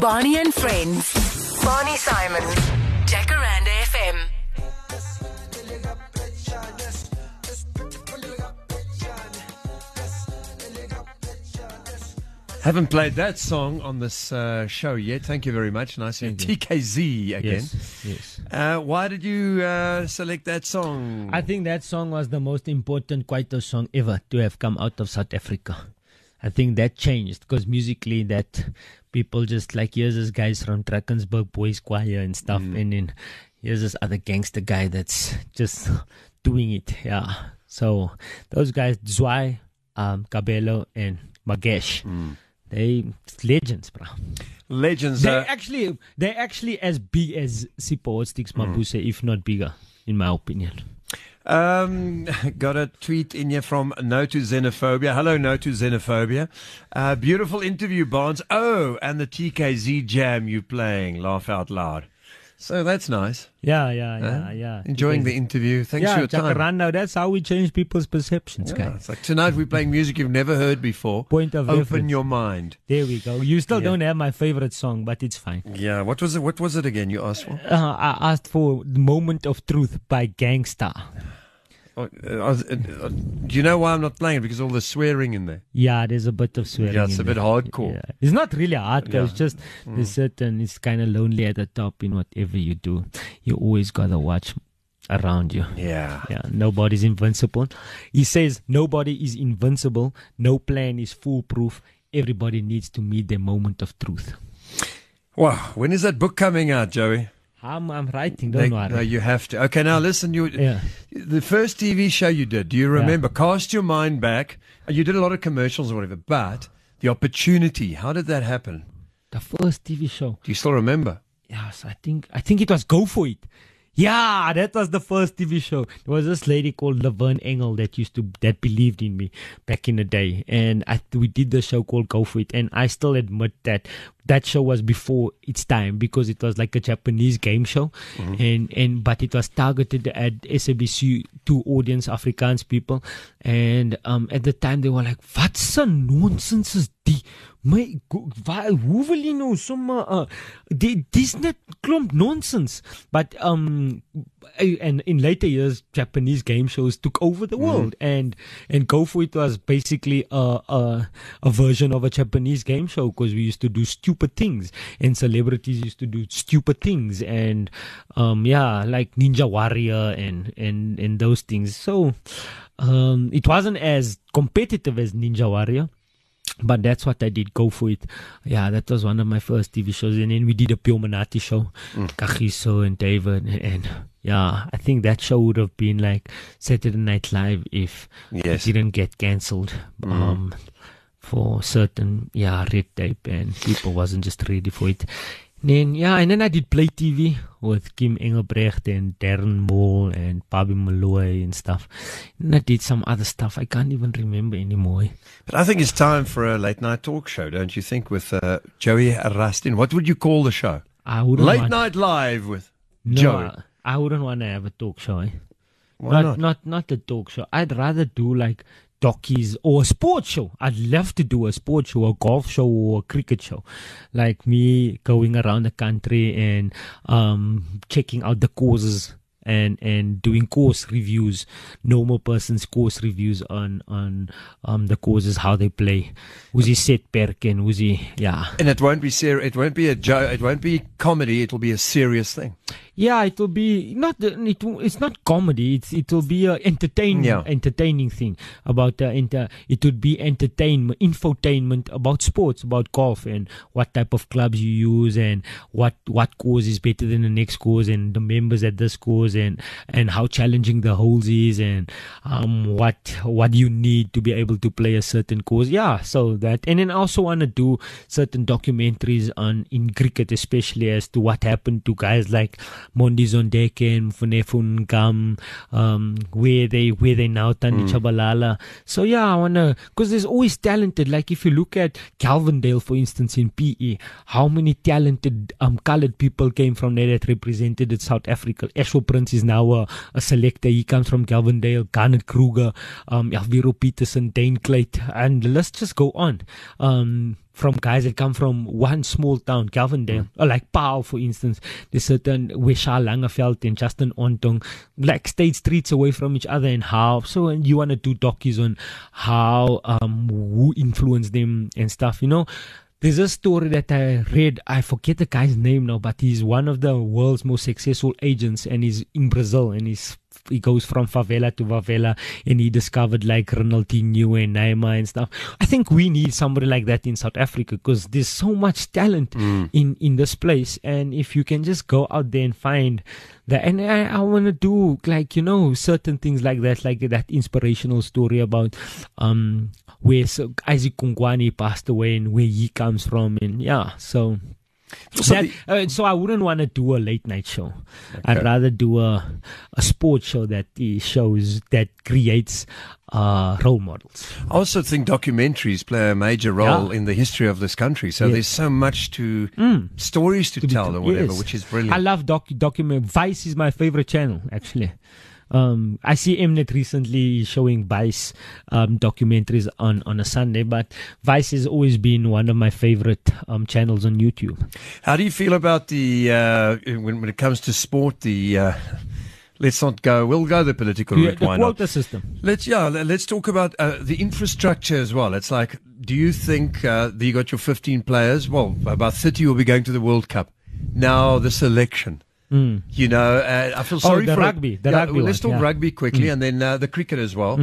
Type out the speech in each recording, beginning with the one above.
Barney and Friends. Barney Simon. Jacaranda FM. Haven't played that song on this uh, show yet. Thank you very much. Nice seeing you. TKZee again. Yes, yes. Uh, why did you uh, select that song? I think that song was the most important Kwaito song ever to have come out of South Africa. I think that changed because musically that people just like here's this guys from Drakensberg Boys Choir and stuff, and then here's this other gangster guy that's just doing it. Yeah. So those guys, Zwai, um, Kabelo, and Magesh, they legends, bro. Legends. They Uh, actually they actually as big as Sipho Sticks Mabuse, if not bigger, in my opinion. Um, got a tweet in here from No to Xenophobia. Hello, No to Xenophobia. Uh, beautiful interview, Barnes. Oh, and the TKZee jam you playing. Laugh out loud. So that's nice. Yeah, yeah, yeah, Huh? yeah. Enjoying the interview. Thanks yeah, for your time. Jacaranda, that's how we change people's perceptions, Yeah, guys. it's like tonight we're playing music you've never heard before. Point of Open reference. your mind. There we go. You still Yeah. don't have my favorite song, but it's fine. Yeah. What was it? What was it again? You asked for? Uh, I asked for The Moment of Truth by Gang Starr. Oh, uh, I uh, uh, do you know why I'm not playing it? Because all the swearing in there. Yeah, there's a bit of swearing. Yeah, it's a bit there. hardcore. Yeah. It's not really hardcore. Yeah. It's just there's certain. It's kind of lonely at the top in whatever you do. You always gotta watch around you. Yeah. Yeah, nobody's invincible. He says nobody is invincible. No plan is foolproof. Everybody needs to meet their moment of truth. Wow. When is that book coming out, Joey? I'm, I'm writing. Don't They- worry. no, you have to. Okay, now listen. You, Yeah. the first TV show you did. Do you remember? Cast your mind back. Uh, You did a lot of commercials or whatever, but the opportunity. How did that happen? The first TV show. Do you still remember? Yes, I think I think it was Go For It. Yeah, that was the first TV show. There was this lady called Laverne Engel that used to that believed in me back in the day, and I, we did the show called Go For It. And I still admit that that show was before its time because it was like a Japanese game show, and and but it was targeted at SABC two audience Afrikaans people, and um at the time they were like, "What's some nonsense is die?" My, go- wa- hoe wil jy nou sommer uh, die, dis net klomp nonsense but um and in later years Japanese game shows took over the world and and Go For It was basically a a, a version of a Japanese game show because we used to do stupid things and celebrities used to do stupid things and um yeah like Ninja Warrior and and and those things. So um it wasn't as competitive as Ninja Warrior but that's what I did. Go for it. Yeah, that was one of my first TV shows, and then we did a Pure Monate show, Kagiso and David, and, and yeah, I think that show would have been like Saturday Night Live if Yes. it didn't get cancelled. Um, for certain, yeah, red tape, and people wasn't just ready for it. Then yeah, and then I did play TV with Kim Engelbrecht and Darren Moll and Bobby Malloy and stuff. And I did some other stuff I can't even remember anymore. But I think it's time for a late night talk show, don't you think? With uh, Joey Rasdien. What would you call the show? I wouldn't Late want, night live with no, Joey. I wouldn't want to have a talk show. Eh? Why not, not? not not a talk show. I'd rather do like dockies or a sports show. I'd love to do a sports show, a golf show, or a cricket show. Like me going around the country and um checking out the courses and and doing course reviews, normal person's course reviews on on um the courses how they play. Who's he set perk and who's he yeah. And it won't be ser- It won't be a jo- It won't be comedy. It'll be a serious thing. Yeah, it will be not. It it's not comedy. It's it will be a entertaining Yeah. entertaining thing about uh, inter, It would be entertainment, infotainment about sports, about golf, and what type of clubs you use, and what what course is better than the next course, and the members at this course, and and how challenging the holes is, and um what what you need to be able to play a certain course. Yeah, so that, and then I also want to do certain documentaries on in cricket, especially as to what happened to guys like Monde Zondeki and Mfuneko Ngam, um, where they where they now Thandi Tshabalala. So yeah, I wanna because there's always talented. Like if you look at Gelvandale, for instance, in PE, how many talented um colored people came from there that represented South Africa. Ashwell Prince is now a, a selector. He comes from Gelvandale. Garnett Kruger, um, Alviro Petersen, Dane Clayt, and let's just go on. Um, from guys that come from one small town, Gelvandale, or like Paarl, for instance. There's certain where Charl Langeveldt and Justin Ontong, like stayed streets away from each other and how. So and you want to do docus on how um who influenced them and stuff, you know. There's a story that I read. I forget the guy's name now, but he's one of the world's most successful agents, and he's in Brazil, and he's he goes from favela to favela, and he discovered like Ronaldinho and Neymar and stuff. I think we need somebody like that in South Africa because there's so much talent in in this place, and if you can just go out there and find that, and I, I want to do like you know certain things like that, like that inspirational story about um where so Isaac Kungwani passed away and where he comes from, and yeah, so. So that, uh, so I wouldn't want to do a late night show. I'd rather do a a sports show that uh, shows that creates uh, role models. I also think documentaries play a major role Yeah. in the history of this country. So Yes. there's so much to stories to, be tell t- or whatever, yes. which is brilliant. I love doc document. Vice is my favorite channel actually. Um, I see Mnet recently showing Vice um, documentaries on, on a Sunday, but Vice has always been one of my favorite um, channels on YouTube. How do you feel about the uh, when, when it comes to sport? The uh, let's not go. We'll go the political Yeah, route. the Why not? quota system. Let's yeah. Let's talk about uh, the infrastructure as well. It's like, do you think uh, that you got your 15 players? Well, about 30 will be going to the World Cup. Now the selection. You know, uh, I feel sorry Mm. the for rugby, the yeah, rugby well, let's talk yeah. Mm. rugby quickly, and then uh, the cricket as well.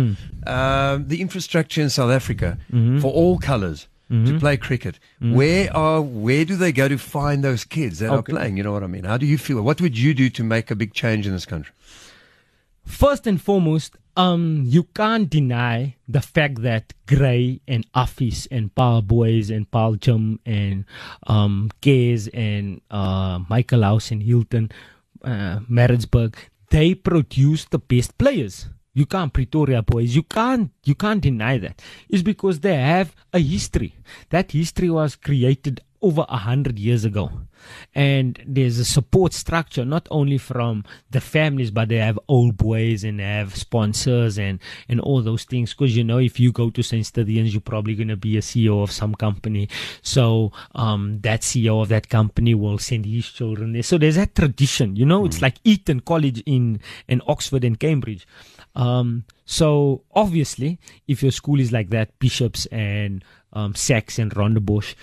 Um, the infrastructure in South Africa Mm-hmm. for all colours to play cricket. Where are where do they go to find those kids that are playing? You know what I mean? How do you feel? What would you do to make a big change in this country? First and foremost, um, you can't deny the fact that Gray and Affies and Paarl Boys and Paarl and um, Gaze and uh, Michaelhouse and Hilton, uh, Maritzburg, they produce the best players. You can't Pretoria boys. You can't you can't deny that. It's because they have a history. That history was created over a hundred years ago. And there's a support structure not only from the families, but they have old boys and they have sponsors and, and all those things. Because you know, if you go to St. Stithians, you're probably going to be a CEO of some company. So um, that CEO of that company will send his children there. So there's that tradition. You know, it's like Eton College in in Oxford and Cambridge. Um, so obviously, if your school is like that, Bishops and um, SACS and Rondebosch,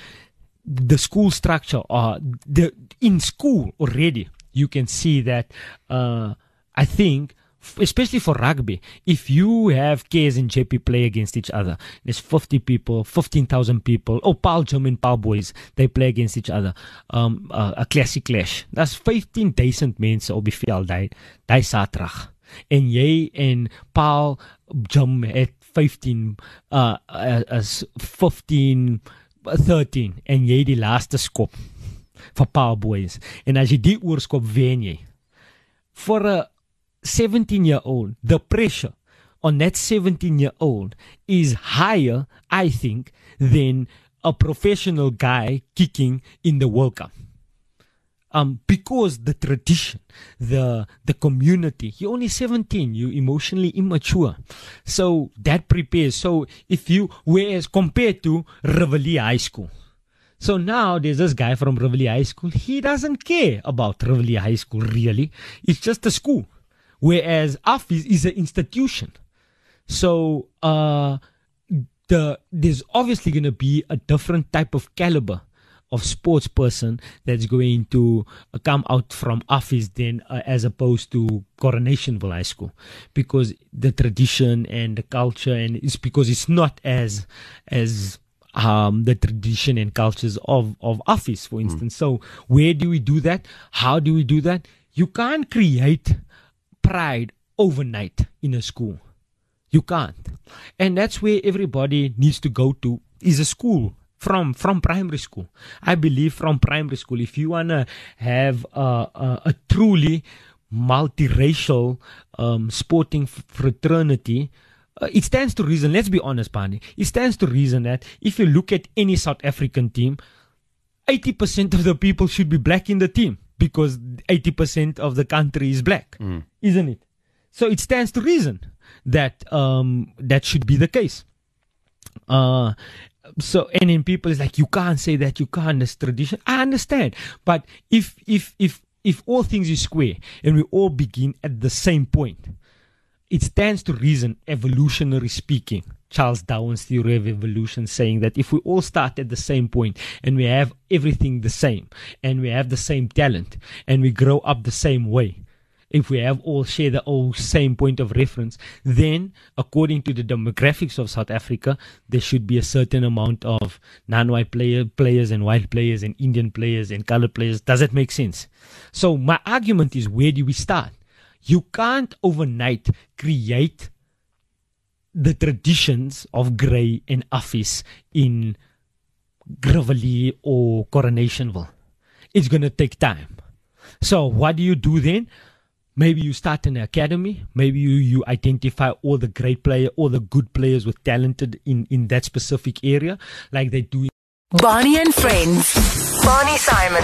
the school structure or the in school already you can see that uh, I think especially for rugby if you have K's and JP play against each other there's 50 people 15,000 people oh Paarl German Paarl boys they play against each other um, uh, a classic clash. That's 15,000 mense op die veld daai daai Saterdag. En jy en Paarl Gim het 15 uh, uh as 15 13 en jy die laaste skop vir Paarl boys en as jy die oorskop wen jy for a 17 year old the pressure on that 17 year old is higher i think than a professional guy kicking in the world cup um, because the tradition, the the community. You're only 17. You're emotionally immature, so that prepares. So if you, whereas compared to Rivoli High School, so now there's this guy from Rivoli High School. He doesn't care about Rivoli High School really. It's just a school, whereas Affies is an institution. So uh, the there's obviously to be a different type of caliber of sports person that's going to uh, come out from Affies then uh, as opposed to coronationville high school because the tradition and the culture and it's because it's not as as um, the tradition and cultures of, of Affies, for instance. So, where do we do that? How do we do that? You can't create pride overnight in a school. You can't. And that's where everybody needs to go to is a school from from primary school. I believe from primary school, if you wanna have a, a, a truly multiracial um, sporting fraternity, uh, it stands to reason. Let's be honest, Pani. It stands to reason that if you look at any South African team, 80% of the people should be black in the team because 80% of the country is black, isn't it? So it stands to reason that um, that should be the case. Uh, so and then people is like you can't say that. You can't. This tradition. I understand. But if if if if all things is square and we all begin at the same point it stands to reason evolutionary speaking charles darwin's theory of evolution saying that if we all start at the same point and we have everything the same and we have the same talent and we grow up the same way if we have all share the old same point of reference, then according to the demographics of South Africa, there should be a certain amount of non-white player, players and white players and Indian players and colored players. Does that make sense? So my argument is where do we start? You can't overnight create the traditions of Grey and Affies in Gravelly or Coronationville. It's going to take time. So what do you do then? Maybe you start an academy maybe you, you identify all the great player all the good players with talented in in that specific area like they do Barney and Friends. Barney Simon.